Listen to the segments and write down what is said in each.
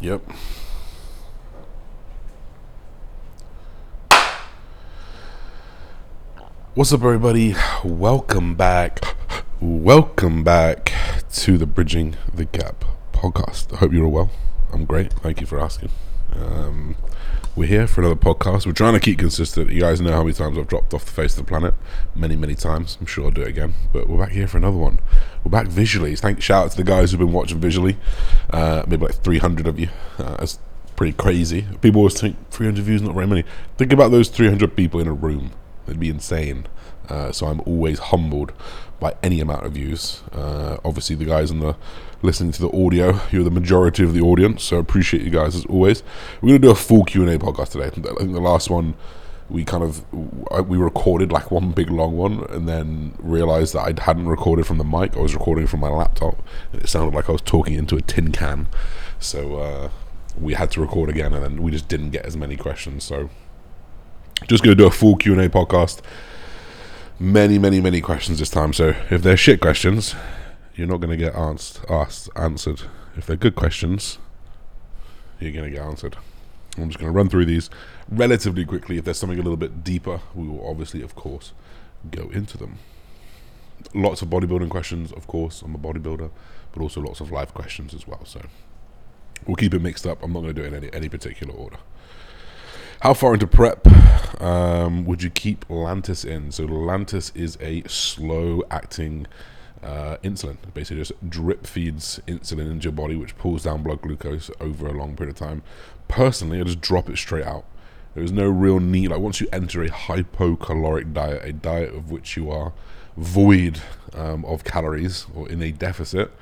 Yep. What's up, everybody? Welcome back. Welcome back to the Bridging the Gap podcast. I hope you're all well. I'm great. Thank you for asking. Um, we're here for another podcast. We're trying to keep consistent. You guys know how many times I've dropped off the face of the planet. Many, many times. I'm sure I'll do it again. But we're back here for another one. We're back visually. Thank shout out to the guys who've been watching visually. Uh, maybe like 300 of you. Uh, that's pretty crazy. People always think 300 views not very many. Think about those 300 people in a room. It'd be insane. Uh, so I'm always humbled by any amount of views. Uh, obviously, the guys in the listening to the audio, you're the majority of the audience. So I appreciate you guys as always. We're gonna do a full Q and A podcast today. I think the last one we kind of we recorded like one big long one, and then realized that I hadn't recorded from the mic. I was recording from my laptop, and it sounded like I was talking into a tin can. So uh, we had to record again, and then we just didn't get as many questions. So just gonna do a full Q and A podcast many, many, many questions this time. So if they're shit questions, you're not going to get asked, asked, answered. If they're good questions, you're going to get answered. I'm just going to run through these relatively quickly. If there's something a little bit deeper, we will obviously, of course, go into them. Lots of bodybuilding questions, of course. I'm a bodybuilder, but also lots of life questions as well. So we'll keep it mixed up. I'm not going to do it in any, any particular order. How far into prep um, would you keep Lantus in? So Lantus is a slow acting uh, insulin. basically just drip feeds insulin into your body, which pulls down blood glucose over a long period of time. Personally, I just drop it straight out. There's no real need. Like once you enter a hypocaloric diet, a diet of which you are void um, of calories or in a deficit,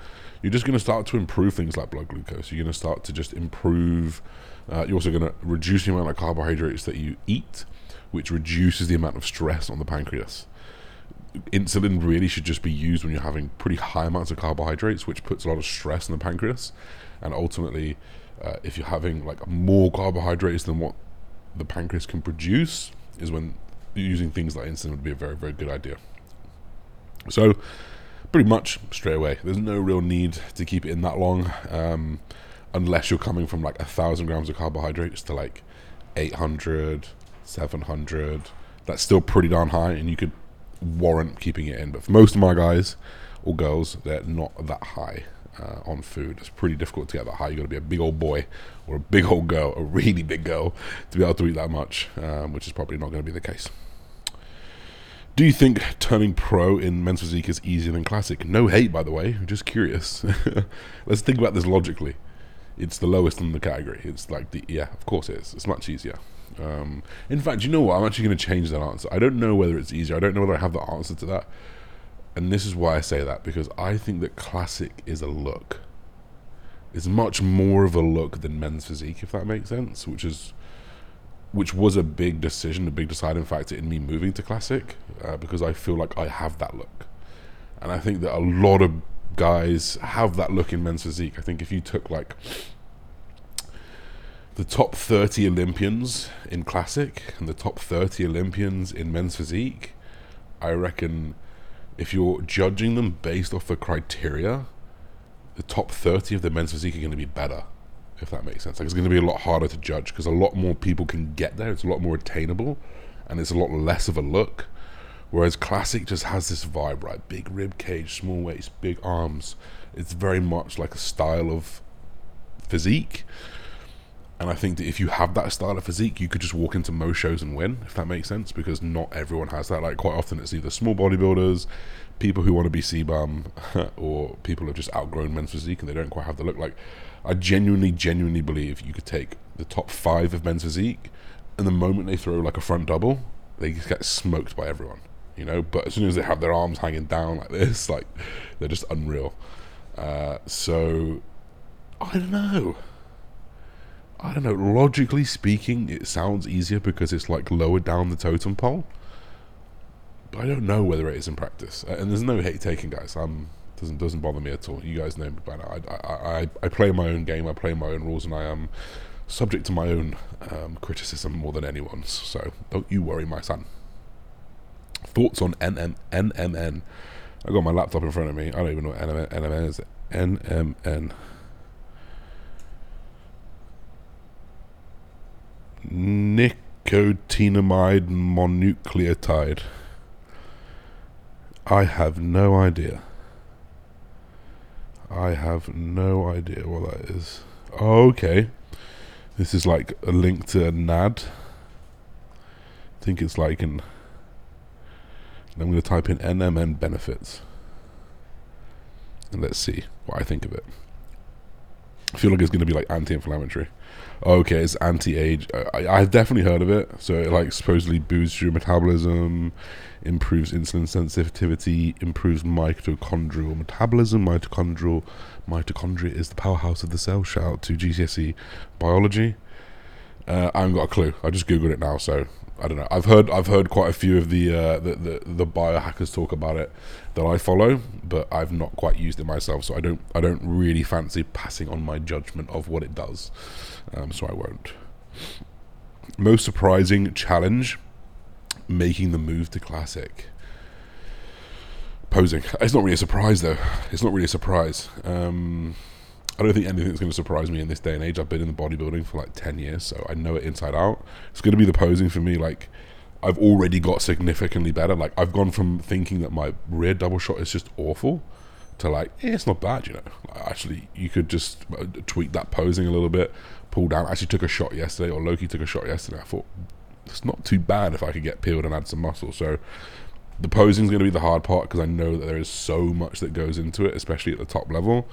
you're just going to start to improve things like blood glucose. You're going to start to just improve uh, you're also going to reduce the amount of carbohydrates that you eat, which reduces the amount of stress on the pancreas. Insulin really should just be used when you're having pretty high amounts of carbohydrates, which puts a lot of stress on the pancreas. And ultimately, uh, if you're having like more carbohydrates than what the pancreas can produce, is when using things like insulin would be a very, very good idea. So, pretty much straight away, there's no real need to keep it in that long. Um, unless you're coming from like a thousand grams of carbohydrates to like 800 700 that's still pretty darn high and you could warrant keeping it in but for most of my guys or girls they're not that high uh, on food it's pretty difficult to get that high you got to be a big old boy or a big old girl a really big girl to be able to eat that much um, which is probably not going to be the case do you think turning pro in men's physique is easier than classic? No hate, by the way. I'm just curious. Let's think about this logically it's the lowest in the category. It's like the yeah, of course it is. It's much easier. Um, in fact, you know what? I'm actually going to change that answer. I don't know whether it's easier. I don't know whether I have the answer to that. And this is why I say that because I think that classic is a look. It's much more of a look than men's physique, if that makes sense. Which is, which was a big decision, a big deciding factor in me moving to classic, uh, because I feel like I have that look, and I think that a lot of guys have that look in men's physique. I think if you took like the top 30 Olympians in classic and the top 30 Olympians in men's physique, I reckon if you're judging them based off the criteria, the top 30 of the men's physique are going to be better, if that makes sense. Like it's going to be a lot harder to judge because a lot more people can get there, it's a lot more attainable, and it's a lot less of a look. Whereas classic just has this vibe, right? Big rib cage, small waist, big arms. It's very much like a style of physique. And I think that if you have that style of physique, you could just walk into most shows and win, if that makes sense, because not everyone has that. Like, quite often it's either small bodybuilders, people who want to be CBUM, or people who have just outgrown men's physique and they don't quite have the look. Like, I genuinely, genuinely believe you could take the top five of men's physique, and the moment they throw like a front double, they just get smoked by everyone you know. But as soon as they have their arms hanging down like this, like they're just unreal. Uh, so I don't know. I don't know. Logically speaking, it sounds easier because it's like lower down the totem pole. But I don't know whether it is in practice. And there's no hate taking, guys. Um, doesn't doesn't bother me at all. You guys know me by now. I, I, I, I play my own game. I play my own rules, and I am subject to my own um, criticism more than anyone's. So don't you worry, my son. Thoughts on NM, NMN? I got my laptop in front of me. I don't even know what NMN, NMN is. NMN. nicotinamide mononucleotide. I have no idea. I have no idea what that is. Oh, okay. This is like a link to NAD. I think it's like an. I'm going to type in NMN benefits. And let's see what I think of it. I feel like it's going to be like anti inflammatory. Okay, it's anti-age. I, I've definitely heard of it. So it like supposedly boosts your metabolism, improves insulin sensitivity, improves mitochondrial metabolism. Mitochondrial mitochondria is the powerhouse of the cell. Shout out to GCSE biology. Uh, I haven't got a clue. I just googled it now, so I don't know. I've heard I've heard quite a few of the uh, the, the the biohackers talk about it that I follow, but I've not quite used it myself, so I don't I don't really fancy passing on my judgment of what it does. Um, so I won't. Most surprising challenge: making the move to classic. Posing. It's not really a surprise though. It's not really a surprise. Um, I don't think anything's going to surprise me in this day and age. I've been in the bodybuilding for like 10 years, so I know it inside out. It's going to be the posing for me. Like, I've already got significantly better. Like, I've gone from thinking that my rear double shot is just awful to like, eh, it's not bad, you know. Like, actually, you could just uh, tweak that posing a little bit, pull down. I actually took a shot yesterday, or Loki took a shot yesterday. I thought, it's not too bad if I could get peeled and add some muscle. So, the posing is going to be the hard part because I know that there is so much that goes into it, especially at the top level.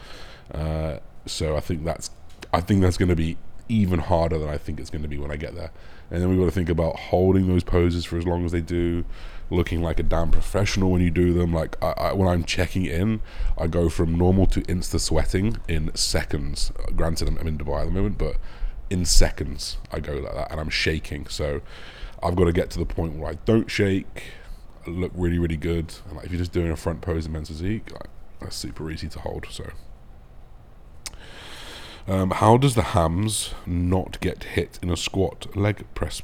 Uh, so I think that's I think that's going to be even harder than I think it's going to be when I get there. And then we've got to think about holding those poses for as long as they do, looking like a damn professional when you do them. Like I, I, when I'm checking in, I go from normal to insta sweating in seconds. Granted, I'm, in Dubai at the moment, but in seconds I go like that, and I'm shaking. So I've got to get to the point where I don't shake, I look really, really good. And like, if you're just doing a front pose in men's physique, like, that's super easy to hold. So. Um, how does the hams not get hit in a squat leg press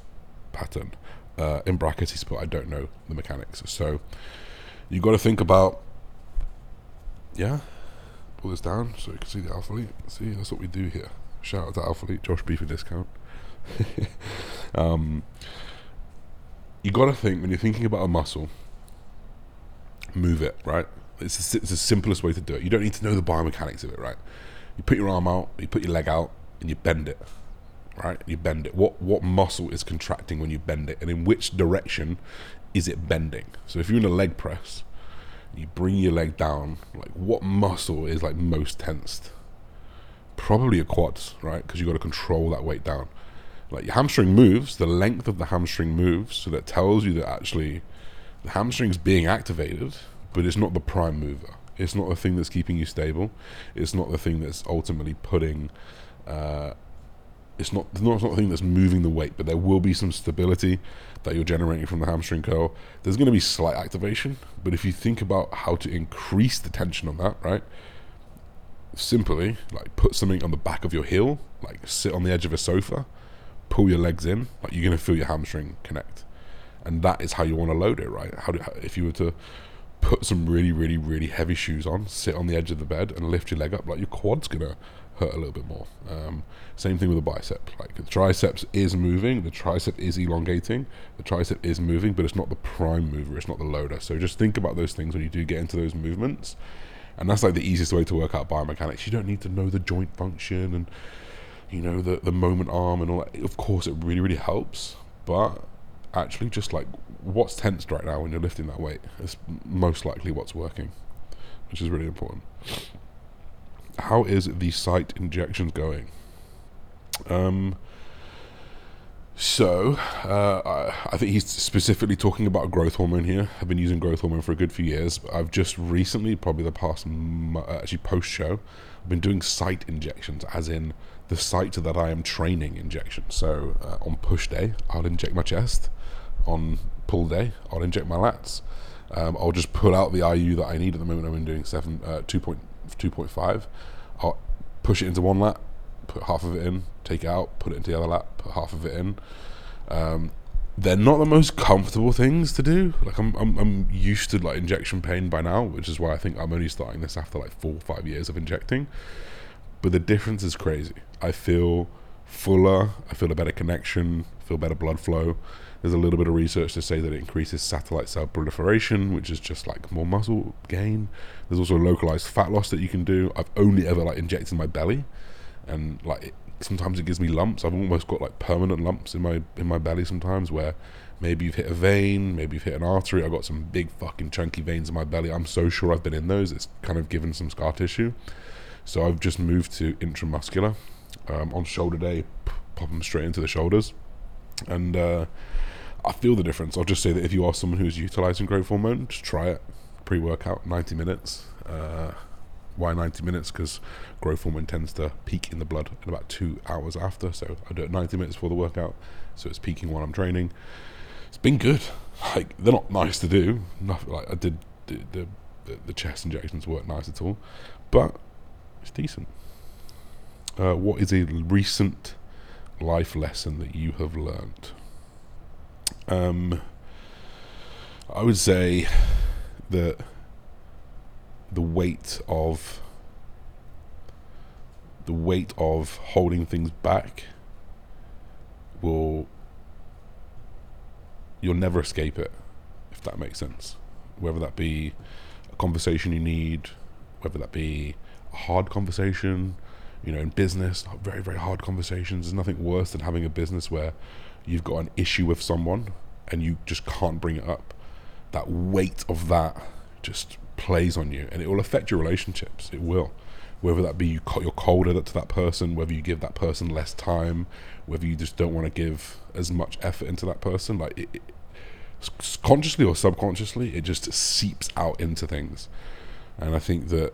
pattern? Uh, in brackets, he's put, I don't know the mechanics. So you've got to think about, yeah, pull this down so you can see the Alphalete. See, that's what we do here. Shout out to Alphalete, Josh B for discount. um, you got to think when you're thinking about a muscle, move it, right? It's, a, it's the simplest way to do it. You don't need to know the biomechanics of it, right? You put your arm out, you put your leg out, and you bend it. Right? You bend it. What what muscle is contracting when you bend it, and in which direction is it bending? So if you're in a leg press, you bring your leg down. Like what muscle is like most tensed? Probably your quads, right? Because you got to control that weight down. Like your hamstring moves, the length of the hamstring moves, so that tells you that actually the hamstring's being activated, but it's not the prime mover. It's not the thing that's keeping you stable. It's not the thing that's ultimately putting. Uh, it's not, it's not it's not the thing that's moving the weight, but there will be some stability that you're generating from the hamstring curl. There's going to be slight activation, but if you think about how to increase the tension on that, right? Simply, like put something on the back of your heel, like sit on the edge of a sofa, pull your legs in, like you're going to feel your hamstring connect, and that is how you want to load it, right? How do if you were to put some really, really, really heavy shoes on, sit on the edge of the bed, and lift your leg up, like your quad's gonna hurt a little bit more. Um, same thing with the bicep. Like the triceps is moving, the tricep is elongating, the tricep is moving, but it's not the prime mover, it's not the loader. So just think about those things when you do get into those movements. And that's like the easiest way to work out biomechanics. You don't need to know the joint function and you know the the moment arm and all that. Of course, it really really helps, but actually just like what's tensed right now when you're lifting that weight is most likely what's working, which is really important. How is the site injections going? Um, so, uh, I, think he's specifically talking about growth hormone here. I've been using growth hormone for a good few years. But I've just recently, probably the past, actually post show, I've been doing site injections, as in the site that I am training injections. So uh, on push day, I'll inject my chest on pull day, I'll inject my lats. Um, I'll just pull out the IU that I need at the moment. I'm doing seven, uh, 2.2.5. I'll push it into one lat, put half of it in, take it out, put it into the other lat, put half of it in. Um, they're not the most comfortable things to do. Like I'm, I'm, I'm used to like injection pain by now, which is why I think I'm only starting this after like four or five years of injecting. But the difference is crazy. I feel fuller. I feel a better connection, feel better blood flow. There's a little bit of research to say that it increases satellite cell proliferation, which is just like more muscle gain. There's also localized fat loss that you can do. I've only ever like injected my belly, and like it, sometimes it gives me lumps. I've almost got like permanent lumps in my in my belly sometimes where maybe you've hit a vein, maybe you've hit an artery. I've got some big fucking chunky veins in my belly. I'm so sure I've been in those. It's kind of given some scar tissue. So I've just moved to intramuscular um, on shoulder day, pop them straight into the shoulders, and. Uh, I feel the difference. I'll just say that if you are someone who's utilizing growth hormone, just try it. Pre workout, 90 minutes. Uh, why 90 minutes? Because growth hormone tends to peak in the blood in about two hours after. So I do it 90 minutes before the workout. So it's peaking while I'm training. It's been good. Like, they're not nice to do. Nothing, like, I did the, the, the chest injections weren't nice at all. But it's decent. Uh, what is a recent life lesson that you have learned? Um, I would say that the weight of the weight of holding things back will you'll never escape it if that makes sense. Whether that be a conversation you need whether that be a hard conversation you know in business very very hard conversations. There's nothing worse than having a business where you've got an issue with someone and you just can't bring it up, that weight of that just plays on you and it will affect your relationships. It will. Whether that be you, you're colder to that person, whether you give that person less time, whether you just don't want to give as much effort into that person, like it, it, consciously or subconsciously, it just seeps out into things. And I think that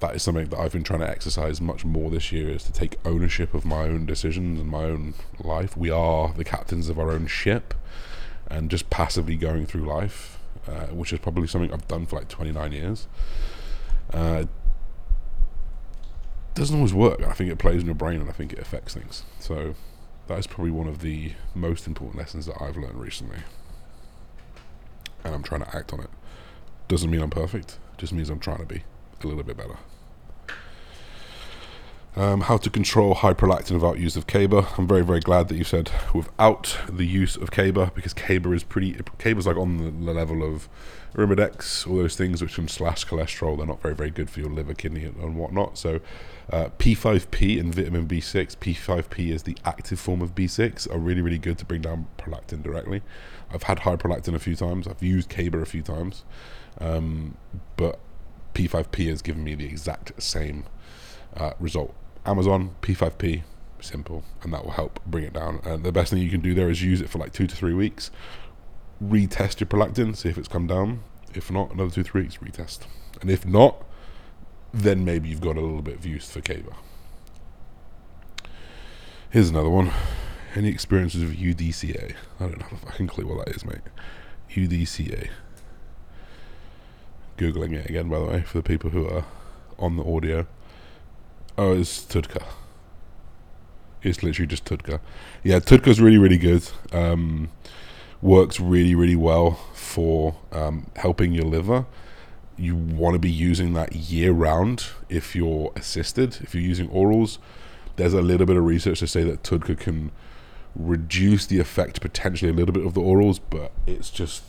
that is something that I've been trying to exercise much more this year is to take ownership of my own decisions and my own life. We are the captains of our own ship, and just passively going through life, uh, which is probably something I've done for like 29 years. Uh, doesn't always work. I think it plays in your brain and I think it affects things. So that is probably one of the most important lessons that I've learned recently. And I'm trying to act on it. Doesn't mean I'm perfect, just means I'm trying to be a little bit better. Um, how to control hyperlactin without use of Caber. I'm very, very glad that you said without the use of Caber because Caber is pretty. Caber's like on the, level of Arimidex, all those things which can slash cholesterol. They're not very, very good for your liver, kidney, and whatnot. So, uh, P5P and vitamin B6. P5P is the active form of B6. Are really, really good to bring down prolactin directly. I've had high prolactin a few times. I've used Caber a few times, um, but P5P has given me the exact same uh, result. Amazon P5P, simple, and that will help bring it down. And the best thing you can do there is use it for like two to three weeks. Retest your prolactin, see if it's come down. If not, another two three weeks, retest. And if not, then maybe you've got a little bit of use for Caber. Here's another one. Any experiences with UDCA? I don't if I can clue what that is, mate. UDCA. Googling it again, by the way, for the people who are on the audio. Oh, it's TUDCA. It's literally just TUDCA. Yeah, TUDCA's really, really good. Um, works really, really well for um, helping your liver. You want to be using that year round if you're assisted. If you're using orals, there's a little bit of research to say that TUDCA can reduce the effect potentially a little bit of the orals, but it's just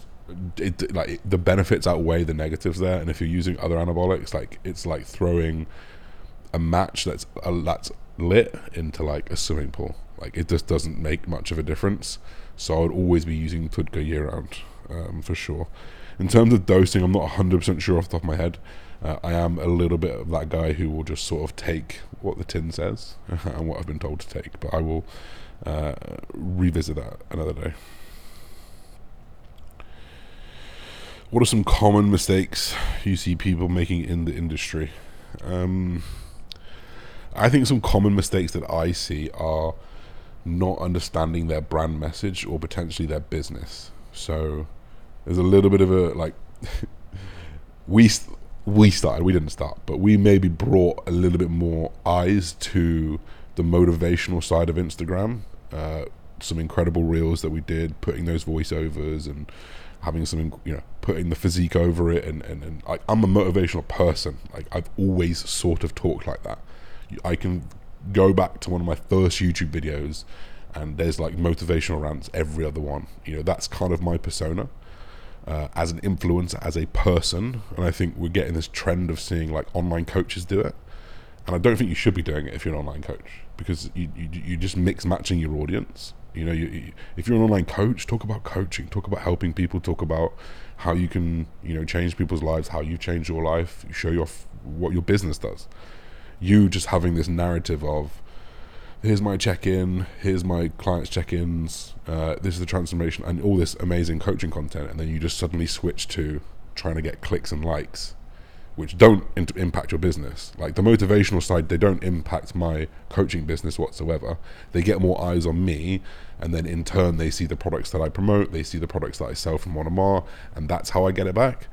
it like the benefits outweigh the negatives there. And if you're using other anabolics, like it's like throwing a match that's that's lit into like a swimming pool. Like it just doesn't make much of a difference. So I would always be using TUDCA year round um, for sure. In terms of dosing, I'm not 100% sure off the top of my head. Uh, I am a little bit of that guy who will just sort of take what the tin says and what I've been told to take, but I will uh, revisit that another day. What are some common mistakes you see people making in the industry? Um, I think some common mistakes that I see are not understanding their brand message or potentially their business. So there's a little bit of a like we we started, we didn't start, but we maybe brought a little bit more eyes to the motivational side of Instagram. Uh, some incredible reels that we did, putting those voiceovers and having something, you know, putting the physique over it. And, and, and like, I'm a motivational person. Like, I've always sort of talked like that. I can go back to one of my first YouTube videos, and there's like motivational rants every other one. You know, that's kind of my persona. Uh, as an influencer, as a person, and I think we're getting this trend of seeing like online coaches do it, and I don't think you should be doing it if you're an online coach because you you, you just mix matching your audience. You know, you, you, if you're an online coach, talk about coaching, talk about helping people, talk about how you can you know change people's lives, how you change your life, show your what your business does. You just having this narrative of here's my check-in, here's my clients' check-ins, uh, this is the transformation, and all this amazing coaching content, and then you just suddenly switch to trying to get clicks and likes which don't in- impact your business. Like the motivational side, they don't impact my coaching business whatsoever. They get more eyes on me, and then in turn, they see the products that I promote, they see the products that I sell from Monomar, and that's how I get it back.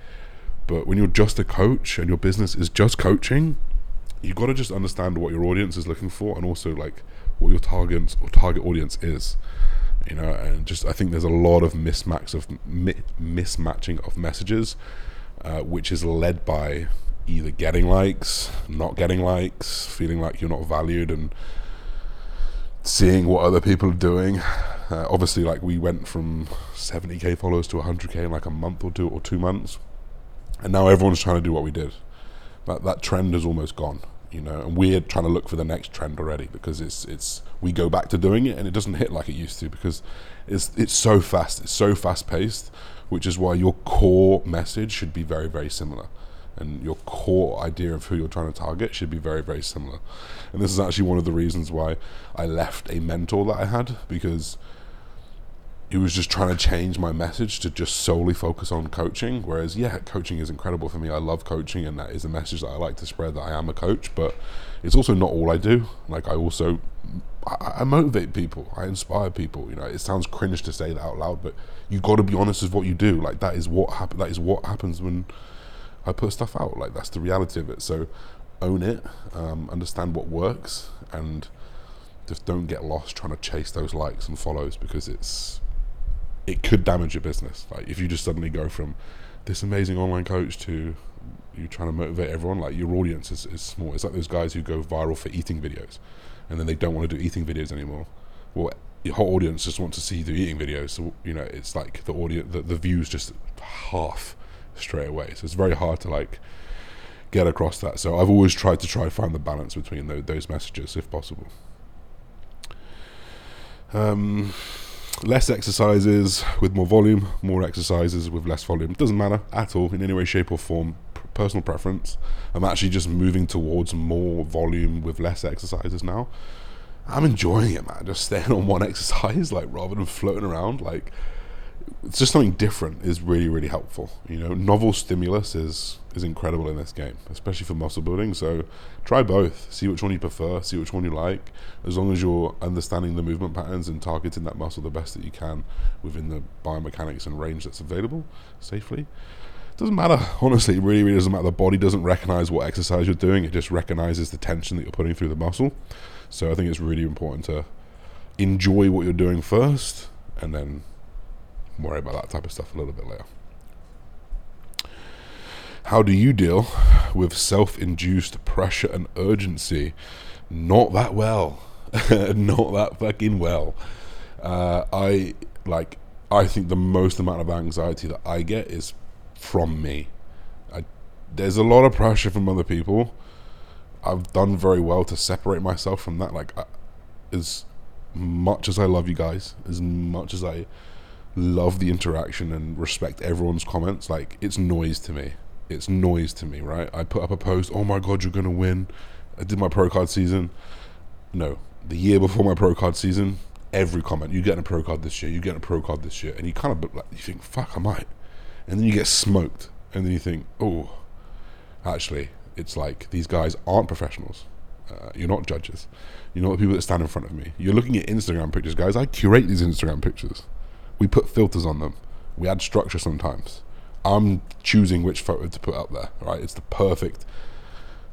But when you're just a coach and your business is just coaching, you got to just understand what your audience is looking for, and also like what your target or target audience is. You know, and just I think there's a lot of mismatch of mi- mismatching of messages uh, which is led by either getting likes, not getting likes, feeling like you're not valued, and seeing what other people are doing. Uh, obviously, like we went from 70k followers to 100k in like a month or two or two months, and now everyone's trying to do what we did. That that trend is almost gone, you know, and we're trying to look for the next trend already because it's it's we go back to doing it and it doesn't hit like it used to because it's it's so fast, it's so fast paced which is why your core message should be very, very similar. And your core idea of who you're trying to target should be very, very similar. And this is actually one of the reasons why I left a mentor that I had because he was just trying to change my message to just solely focus on coaching. Whereas, yeah, coaching is incredible for me. I love coaching, and that is a message that I like to spread that I am a coach. But it's also not all I do. Like I also, I motivate people. I inspire people. You know, it sounds cringe to say that out loud, but you got to be honest with what you do. Like that is what happen. That is what happens when I put stuff out. Like that's the reality of it. So own it. Um, understand what works, and just don't get lost trying to chase those likes and follows because it's it could damage your business. Like if you just suddenly go from this amazing online coach to you trying to motivate everyone, like your audience is, is small. It's like those guys who go viral for eating videos and then they don't want to do eating videos anymore. Well, your whole audience just wants to see the eating videos. So, you know, it's like the audience, the, the views just half straight away. So it's very hard to like get across that. So I've always tried to try find the balance between those, those messages if possible. Um, less exercises with more volume, more exercises with less volume. Doesn't matter at all in any way, shape, or form. Personal preference. I'm actually just moving towards more volume with less exercises now. I'm enjoying it, man. Just staying on one exercise, like rather than floating around, like it's just something different is really really helpful you know novel stimulus is is incredible in this game especially for muscle building. So try both. See which one you prefer see which one you like. As long as you're understanding the movement patterns and targeting that muscle the best that you can within the biomechanics and range that's available safely. Doesn't matter. Honestly it really really doesn't matter. The body doesn't recognize what exercise you're doing. It just recognizes the tension that you're putting through the muscle. So i think it's really important to enjoy what you're doing first and then worry about that type of stuff a little bit later. How do you deal with self induced pressure and urgency? Not that well. Not that fucking well. Uh, I like, I think the most amount of anxiety that I get is from me. I, there's a lot of pressure from other people. I've done very well to separate myself from that. Like, I, as much as I love you guys, as much as I love the interaction and respect everyone's comments. Like it's noise to me. It's noise to me, right? I put up a post, oh my god, you're gonna win. I did my pro card season. No, the year before my pro card season, every comment, you get a pro card this year, you get a pro card this year, and you kind of like you think, fuck, I might, and then you get smoked, and then you think, oh, actually, it's like these guys aren't professionals. Uh, you're not judges. You're not the people that stand in front of me. You're looking at Instagram pictures, guys. I curate these Instagram pictures we put filters on them. We add structure sometimes. I'm choosing which photo to put up there, right? It's the perfect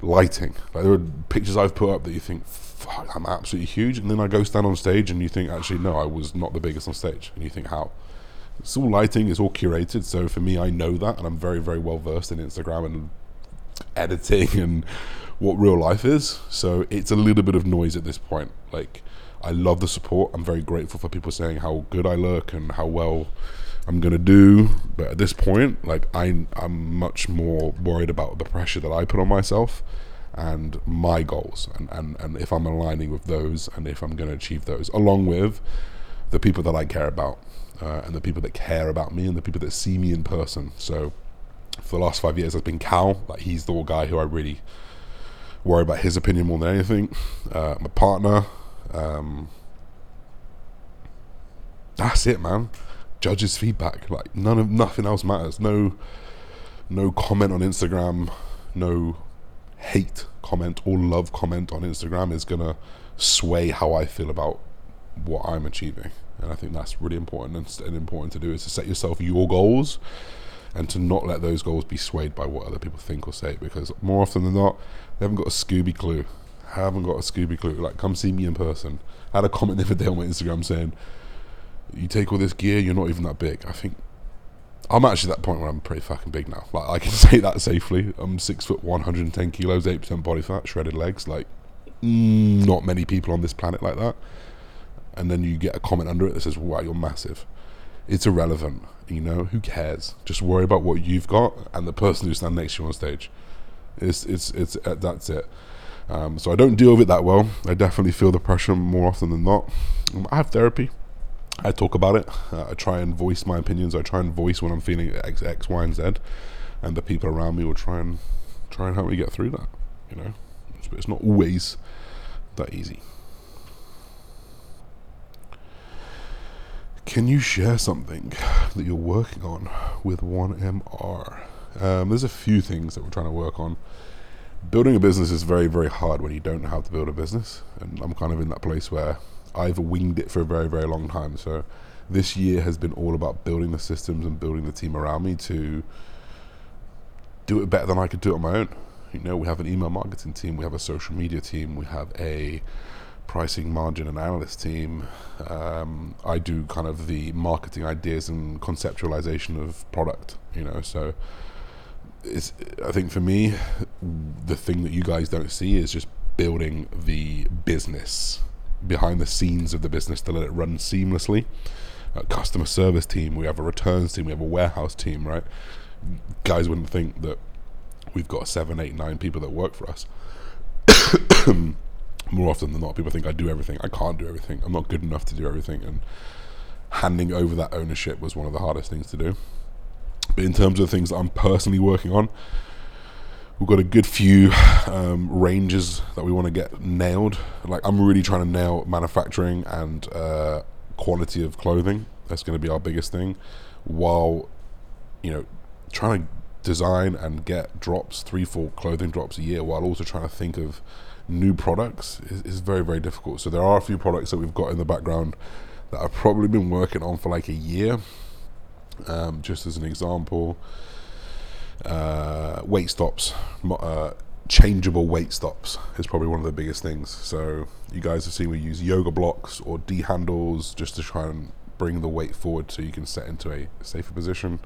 lighting. Like there are pictures I've put up that you think, fuck, I'm absolutely huge. And then I go stand on stage and you think, actually, no, I was not the biggest on stage. And you think, how? It's all lighting, it's all curated. So for me, I know that. And I'm very, very well versed in Instagram and editing and what real life is. So it's a little bit of noise at this point. Like, I love the support. I'm very grateful for people saying how good I look and how well I'm gonna do. But at this point, like I, I'm much more worried about the pressure that I put on myself and my goals, and and and if I'm aligning with those, and if I'm gonna achieve those, along with the people that I care about, uh, and the people that care about me, and the people that see me in person. So for the last five years, has been Cal. Like he's the guy who I really worry about his opinion more than anything. Uh, my partner. Um, that's it, man. Judges' feedback. Like none of nothing else matters. No, no comment on Instagram. No hate comment or love comment on Instagram is gonna sway how I feel about what I'm achieving. And I think that's really important and, and important to do is to set yourself your goals and to not let those goals be swayed by what other people think or say because more often than not they haven't got a Scooby clue. Haven't got a Scooby clue. Like come see me in person. I had a comment the other day on my Instagram saying, You take all this gear, you're not even that big. I think I'm actually at that point where I'm pretty fucking big now. Like I can say that safely. I'm six foot, 110 kilos, eight percent body fat, shredded legs. Like mm, not many people on this planet like that. And then you get a comment under it that says, "Wow, you're massive." It's irrelevant. You know who cares? Just worry about what you've got and the person who stands next to you on stage. It's it's it's uh, that's it. Um, so I don't deal with it that well. I definitely feel the pressure more often than not. Um, I have therapy. I talk about it. Uh, I try and voice my opinions. I try and voice when I'm feeling X, X, Y, and Z, and the people around me will try and try and help me get through that. You know, it's, it's not always that easy. Can you share something that you're working on with 1MR? Um, there's a few things that we're trying to work on. Building a business is very, very hard when you don't know how to build a business, and I'm kind of in that place where I've winged it for a very, very long time. So this year has been all about building the systems and building the team around me to do it better than I could do it on my own. You know, we have an email marketing team, we have a social media team, we have a pricing margin and analyst team. Um, I do kind of the marketing ideas and conceptualization of product. You know, so it's. I think for me, the thing that you guys don't see is just building the business behind the scenes of the business to let it run seamlessly. A customer service team, we have a returns team, we have a warehouse team, right? Guys wouldn't think that we've got seven, eight, nine people that work for us. More often than not, people think I do everything. I can't do everything. I'm not good enough to do everything. And handing over that ownership was one of the hardest things to do. But in terms of the things that I'm personally working on, we've got a good few um, ranges that we want to get nailed. Like I'm really trying to nail manufacturing and uh, quality of clothing. That's going to be our biggest thing. While you know trying to design and get drops, three, four clothing drops a year, while also trying to think of new products is, is very, very difficult. So there are a few products that we've got in the background that I've probably been working on for like a year. Um, just as an example, uh, weight stops, uh, changeable weight stops is probably one of the biggest things. So you guys have seen we use yoga blocks or D handles just to try and bring the weight forward so you can set into a safer position.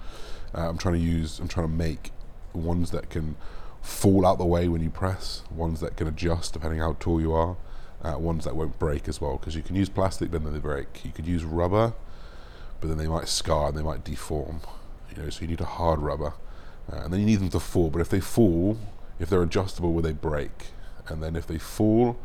Uh, I'm trying to use, I'm trying to make ones that can fall out the way when you press, ones that can adjust depending how tall you are, uh, ones that won't break as well. Because you can use plastic, but then they break. You could use rubber, but then they might scar and they might deform. You know, so you need a hard rubber, uh, and then you need them to fall. But if they fall, if they're adjustable, will they break? And then if they fall,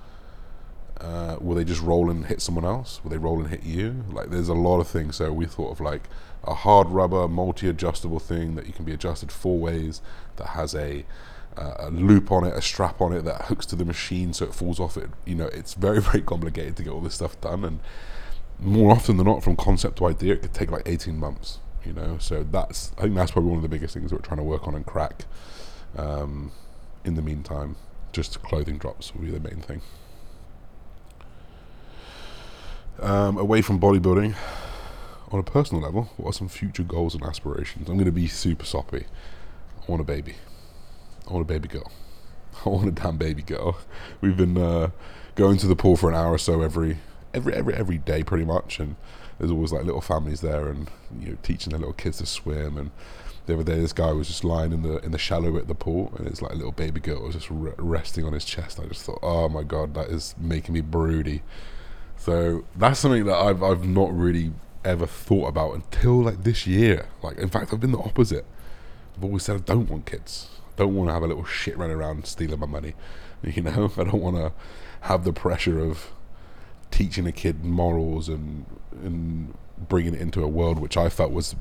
uh, will they just roll and hit someone else? Will they roll and hit you? Like, there's a lot of things. So we thought of like a hard rubber, multi-adjustable thing that you can be adjusted four ways that has a uh, a loop on it, a strap on it that hooks to the machine so it falls off it. You know, it's very, very complicated to get all this stuff done. And more often than not, from concept to idea, it could take like 18 months, you know. So that's, I think that's probably one of the biggest things we're trying to work on and crack. Um, in the meantime, just clothing drops will be the main thing. Um, away from bodybuilding, on a personal level, what are some future goals and aspirations? I'm going to be super soppy. I want a baby. I want a baby girl. I want a damn baby girl. We've been uh, going to the pool for an hour or so every every every every day pretty much, and there's always like little families there, and you know teaching their little kids to swim. And the other day, this guy was just lying in the in the shallow at the pool, and it's like a little baby girl was just re- resting on his chest. I just thought, oh my god, that is making me broody. So that's something that I've I've not really ever thought about until like this year. Like in fact, I've been the opposite. I've always said I don't want kids. I don't want to have a little shit running around stealing my money. You know, I don't want to have the pressure of teaching a kid morals and and bringing it into a world which I felt was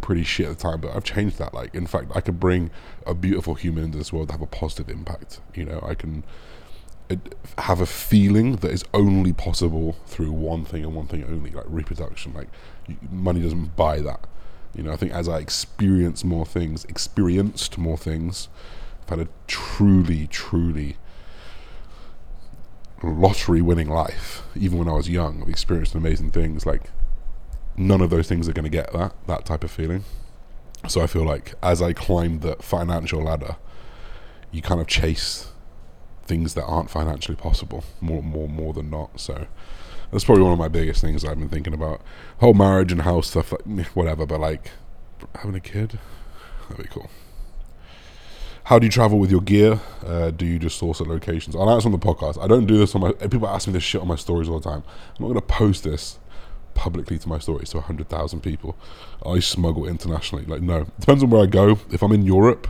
pretty shit at the time. But I've changed that. Like, in fact, I could bring a beautiful human into this world to have a positive impact. You know, I can have a feeling that is only possible through one thing and one thing only, like reproduction. Like, money doesn't buy that. You know, I think as I experience more things, experienced more things, I've had a truly, truly lottery winning life. Even when I was young, I've experienced amazing things. Like none of those things are going to get that that type of feeling. So I feel like as I climbed the financial ladder, you kind of chase things that aren't financially possible more more more than not. So that's probably one of my biggest things I've been thinking about. Whole marriage and house stuff, like whatever. But like having a kid, that'd be cool. How do you travel with your gear? Uh, do you just source at locations? I know it's on the podcast. I don't do this on my. People ask me this shit on my stories all the time. I'm not going to post this publicly to my stories to 100,000 people. I smuggle internationally. Like, no. Depends on where I go. If I'm in Europe,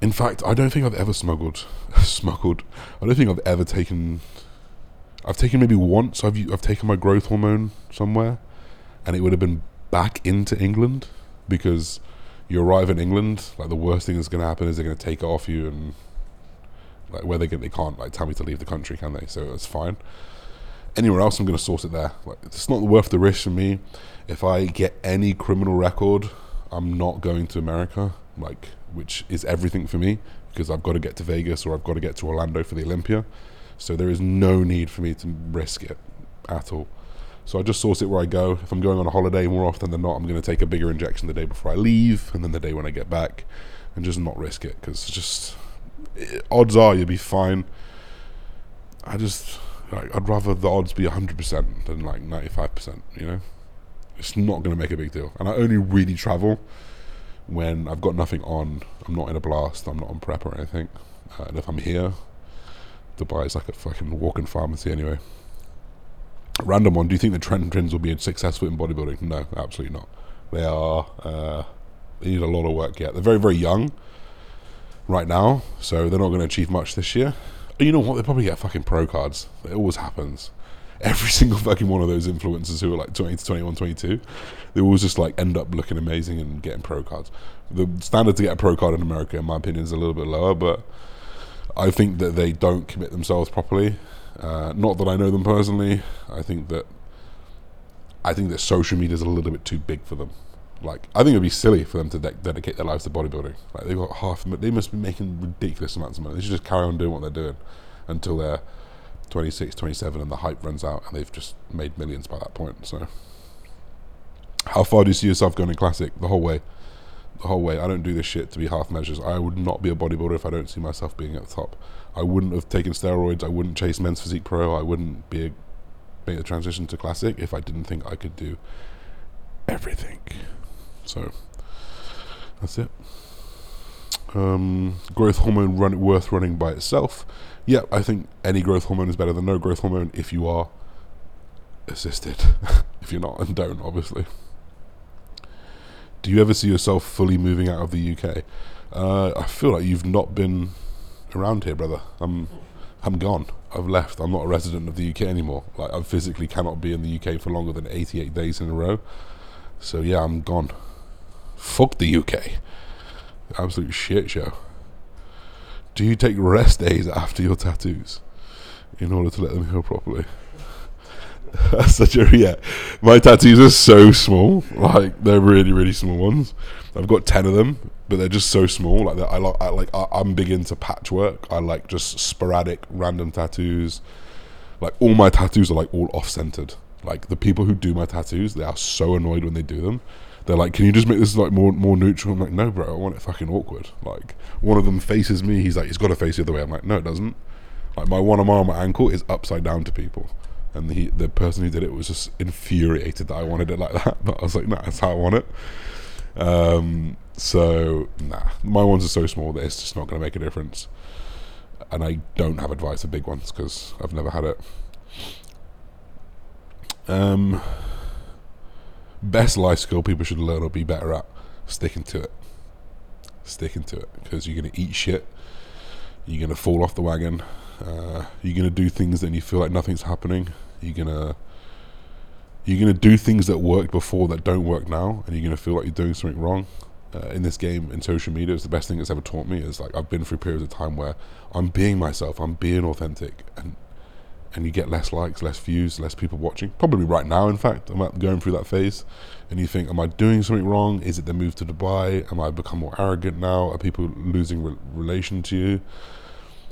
in fact, I don't think I've ever smuggled. smuggled. I don't think I've ever taken. I've taken maybe once. I've I've taken my growth hormone somewhere, and it would have been back into England because you arrive in England, like the worst thing that's going to happen is they're going to take it off you, and like where they get they can't like tell me to leave the country, can they? So it's fine. Anywhere else, I'm going to source it there. Like it's not worth the risk for me. If I get any criminal record, I'm not going to America, like which is everything for me because I've got to get to Vegas or I've got to get to Orlando for the Olympia. So there is no need for me to risk it at all. So I just source it where I go. If I'm going on a holiday, more often than not, I'm going to take a bigger injection the day before I leave, and then the day when I get back, and just not risk it because just it, odds are you'll be fine. I just like, I'd rather the odds be 100% than like 95%. You know, it's not going to make a big deal. And I only really travel when I've got nothing on. I'm not in a blast. I'm not on prep or anything. Uh, and if I'm here, Dubai is like a fucking walking pharmacy anyway. Random one. Do you think the Tren twins will be successful in bodybuilding? No, absolutely not. They are. Uh, they need a lot of work yet. They're very, very young right now, so they're not going to achieve much this year. You know what? They probably get fucking pro cards. It always happens. Every single fucking one of those influencers who are like 20 to 21, 22, they always just like end up looking amazing and getting pro cards. The standard to get a pro card in America, in my opinion, is a little bit lower, but I think that they don't commit themselves properly uh, not that I know them personally. I think that I think that social media is a little bit too big for them. Like, I think it'd be silly for them to de- dedicate their lives to bodybuilding. Like, they've got half. They must be making ridiculous amounts of money. They should just carry on doing what they're doing until they're 26, 27, and the hype runs out, and they've just made millions by that point. So, how far do you see yourself going in classic? The whole way. The whole way. I don't do this shit to be half measures. I would not be a bodybuilder if I don't see myself being at the top. I wouldn't have taken steroids. I wouldn't chase men's physique pro. I wouldn't be a, make the transition to classic if I didn't think I could do everything. So that's it. Um, growth hormone run worth running by itself. Yeah, I think any growth hormone is better than no growth hormone if you are assisted. if you're not, and don't obviously. Do you ever see yourself fully moving out of the UK? Uh, I feel like you've not been around here, brother. I'm I'm gone. I've left. I'm not a resident of the UK anymore. Like I physically cannot be in the UK for longer than 88 days in a row. So yeah, I'm gone. Fuck the UK. Absolute shit show. Do you take rest days after your tattoos in order to let them heal properly? Such a yeah. My tattoos are so small, like they're really really small ones. I've got ten of them, but they're just so small. Like I like, I like, I, I'm big into patchwork. I like just sporadic, random tattoos. Like all my tattoos are like all off-centered. Like the people who do my tattoos, they are so annoyed when they do them. They're like, "Can you just make this like more more neutral?" I'm like, "No, bro, I want it fucking awkward." Like one of them faces me. He's like, "He's got to face the other way." I'm like, "No, it doesn't." Like my one arm on my ankle is upside down to people. And the the person who did it was just infuriated that I wanted it like that. But I was like, nah, that's how I want it. Um, so nah, my ones are so small that it's just not going to make a difference. And I don't have advice for big ones because I've never had it. Um, best life skill people should learn or be better at sticking to it. Sticking to it because you're going to eat shit. You're going to fall off the wagon. Uh, you're to do things and you feel like nothing's happening. You're to you're to do things that worked before that don't work now, and you're to feel like you're doing something wrong. Uh, in this game, in social media, it's the best thing it's ever taught me. Is like I've been through periods of time where I'm being myself, I'm being authentic, and and you get less likes, less views, less people watching. Probably right now, in fact, I'm going through that phase, and you think, am I doing something wrong? Is it the move to Dubai? Am I become more arrogant now? Are people losing re- relation to you?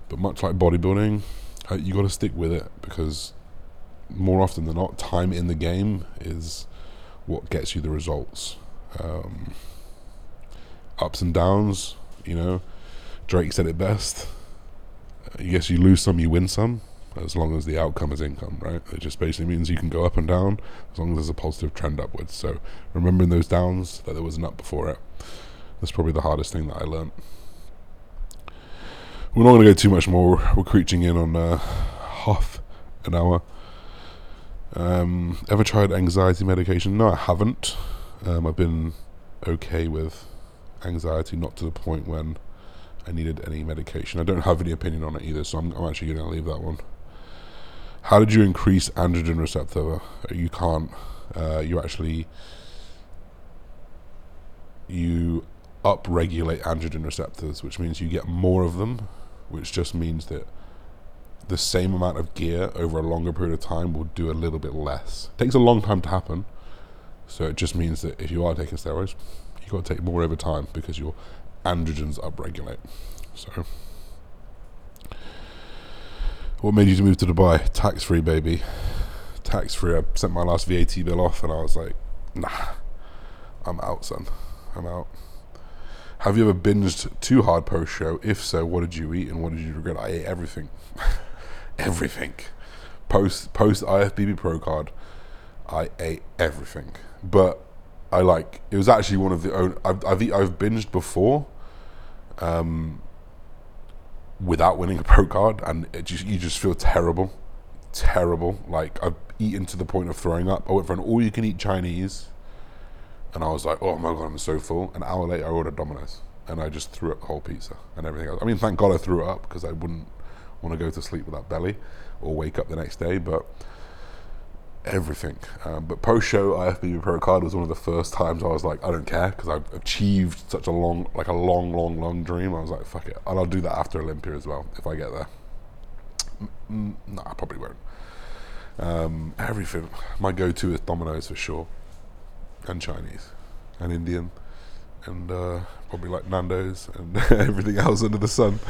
But much like bodybuilding, uh, you got to stick with it because more often than not, time in the game is what gets you the results. Um, ups and downs, you know. Drake said it best. I guess you lose some, you win some, as long as the outcome is income, right? It just basically means you can go up and down as long as there's a positive trend upwards. So remembering those downs, that there was an up before it, that's probably the hardest thing that I learned. We're not going to go too much more. We're creeping in on uh, half an hour. Um, ever tried anxiety medication? No, I haven't. Um, I've been okay with anxiety, not to the point when I needed any medication. I don't have any opinion on it either, so I'm, I'm actually going to leave that one. How did you increase androgen receptor? You can't. Uh, you actually you upregulate androgen receptors, which means you get more of them, which just means that the same amount of gear over a longer period of time will do a little bit less. It takes a long time to happen, so it just means that if you are taking steroids, you've got to take more over time because your androgens upregulate. So, what made you move to Dubai? Tax free, baby. Tax free. I sent my last VAT bill off, and I was like, nah, I'm out, son. I'm out. Have you ever binged too hard post show? If so, what did you eat and what did you regret? I ate everything. everything. Post post IFBB Pro card, I ate everything. But I like it was actually one of the own I've I've, I've binged before, um, without winning a pro card, and just you just feel terrible, terrible. Like I've eaten to the point of throwing up. I went for an all you can eat Chinese, and I was like, oh my god, I'm so full. An hour later, I ordered Domino's, and I just threw up the whole pizza and everything else. I mean, thank God I threw it up because I wouldn't want to go to sleep with that belly or wake up the next day, but everything. Um, but post show IFBB Pro card was one of the first times I was like, I don't care because I've achieved such a long, like a long, long, long dream. I was like, fuck it, and I'll do that after Olympia as well if I get there. Mm, no, I probably won't. Um, everything. My go-to is Domino's for sure, and Chinese, and Indian and uh, probably like Nando's and everything else under the sun,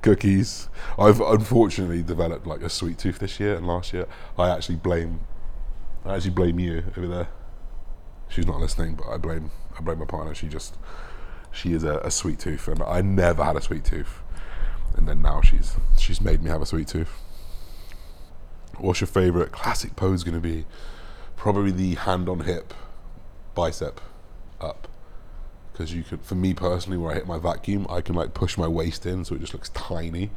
cookies. I've unfortunately developed like a sweet tooth this year and last year. I actually blame, I actually blame you over there. She's not listening, but I blame I blame my partner. She just she is a, a sweet tooth, and I never had a sweet tooth, and then now she's she's made me have a sweet tooth. What's your favorite classic pose going to be? Probably the hand on hip, bicep up. Because you could for me personally where I hit my vacuum I can like push my waist in so it just looks tiny.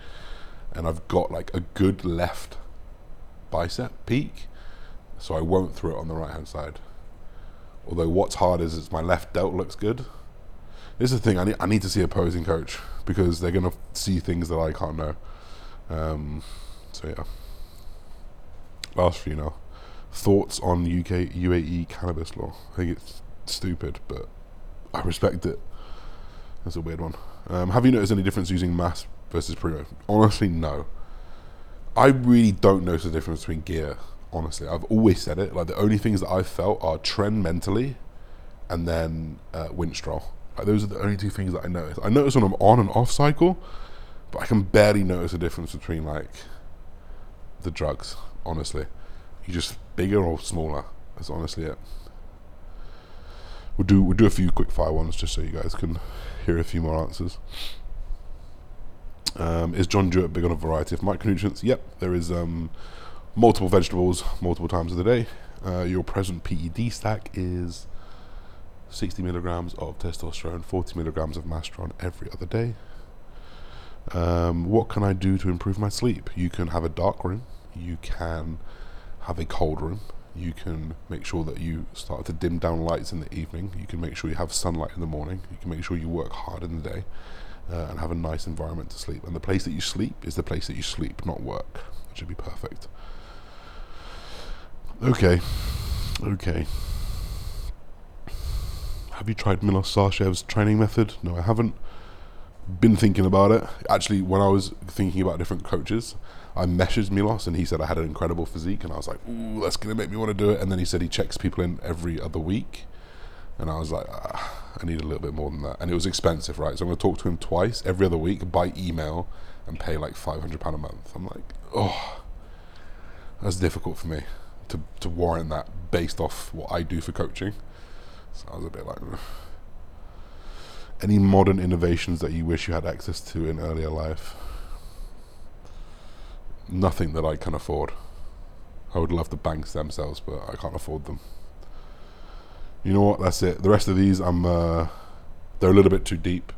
And I've got like a good left bicep peak so I won't throw it on the right hand side. Although what's hard is it's my left delt looks good. This is the thing I need, I need to see a posing coach because they're going to see things that I can't know. Um, so yeah. Last you now thoughts on UK UAE cannabis law I think it's stupid but I respect it. That's a weird one. Um, have you noticed any difference using mass versus pre Honestly, no. I really don't notice the difference between gear. Honestly, I've always said it. Like the only things that I've felt are Tren mentally, and then uh, Winstrol. Like those are the only two things that I notice. I notice when I'm on and off cycle, but I can barely notice the difference between like the drugs. Honestly, you just bigger or smaller. That's honestly it. We'll do we'll do a few quick fire ones just so you guys can hear a few more answers. Um, is John Jewett big on a variety of micronutrients? Yep, there is um, multiple vegetables multiple times of the day. Uh, your present PED stack is 60 milligrams of testosterone, 40 milligrams of masteron every other day. Um, what can I do to improve my sleep? You can have a dark room. You can have a cold room. You can make sure that you start to dim down lights in the evening. You can make sure you have sunlight in the morning. You can make sure you work hard in the day uh, and have a nice environment to sleep. And the place that you sleep is the place that you sleep, not work. It should be perfect. Okay. Okay. Have you tried Milos Sarcev's training method? No, I haven't. Been thinking about it. Actually, when I was thinking about different coaches, I messaged Milos and he said I had an incredible physique, and I was like, "Ooh, that's gonna make me want to do it." And then he said he checks people in every other week, and I was like, ah, "I need a little bit more than that." And it was expensive, right? So I'm gonna talk to him twice every other week by email and pay like five hundred pound a month. I'm like, oh, that's difficult for me to to warrant that based off what I do for coaching. So I was a bit like. Ugh. Any modern innovations that you wish you had access to in earlier life? Nothing that I can afford. I would love the banks themselves, but I can't afford them. You know what? That's it. The rest of these, I'm. Uh, they're a little bit too deep,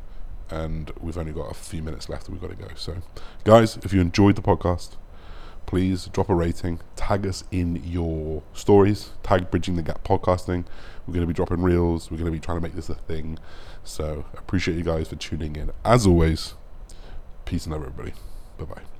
and we've only got a few minutes left. We've got to go. So, guys, if you enjoyed the podcast, please drop a rating. Tag us in your stories. Tag Bridging the Gap Podcasting. We're going to be dropping reels. We're going to be trying to make this a thing. So appreciate you guys for tuning in. As always, peace and love, everybody. Bye bye.